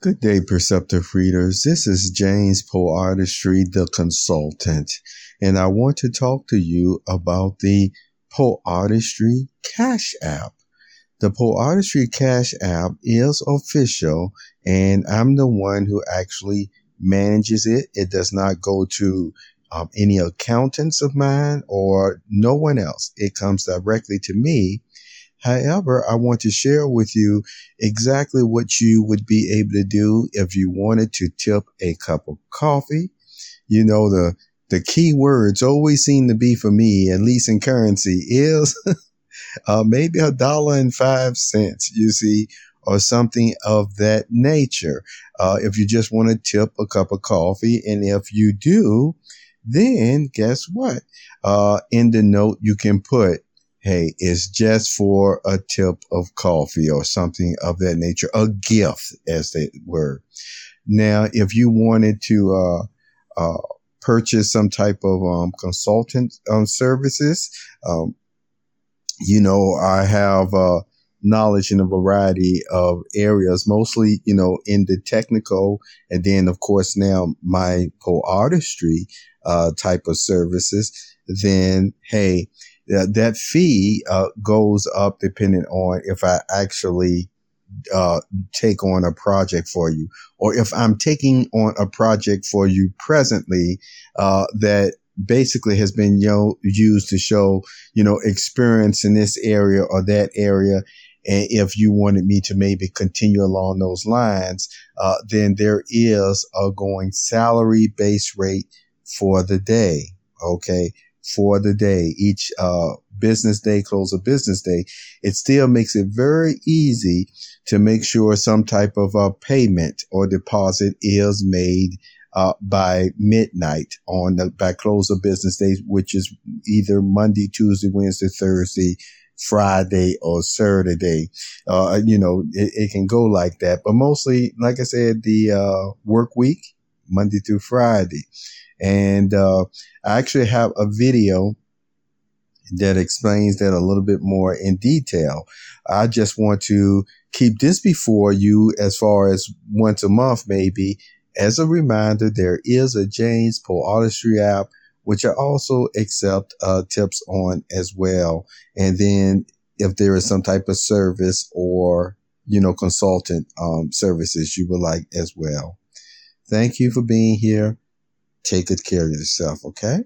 Good day, perceptive readers. This is James Poe Artistry, the consultant, and I want to talk to you about the Poe Artistry Cash App. The Poe Artistry Cash App is official, and I'm the one who actually manages it. It does not go to um, any accountants of mine or no one else. It comes directly to me However, I want to share with you exactly what you would be able to do if you wanted to tip a cup of coffee. You know, the, the key words always seem to be for me, at least in currency, is uh, maybe a dollar and five cents, you see, or something of that nature. Uh, if you just want to tip a cup of coffee. And if you do, then guess what? Uh, in the note, you can put hey, it's just for a tip of coffee or something of that nature, a gift, as they were. Now, if you wanted to uh, uh, purchase some type of um, consultant um, services, um, you know, I have uh, knowledge in a variety of areas, mostly, you know, in the technical, and then, of course, now my Poe artistry uh, type of services. Then, hey, that fee uh, goes up depending on if I actually uh, take on a project for you, or if I'm taking on a project for you presently uh, that basically has been you know, used to show you know experience in this area or that area. And if you wanted me to maybe continue along those lines, uh, then there is a going salary base rate for the day. Okay for the day, each uh, business day, close of business day, it still makes it very easy to make sure some type of uh, payment or deposit is made uh, by midnight on the by close of business days, which is either Monday, Tuesday, Wednesday, Thursday, Friday or Saturday. Uh, you know, it, it, can go like that, but mostly, like I said, the uh, work week, Monday through Friday. And uh, I actually have a video that explains that a little bit more in detail. I just want to keep this before you as far as once a month, maybe. As a reminder, there is a James Poe Artistry app, which I also accept uh, tips on as well. And then if there is some type of service or, you know, consultant um, services you would like as well. Thank you for being here take good care of yourself, okay?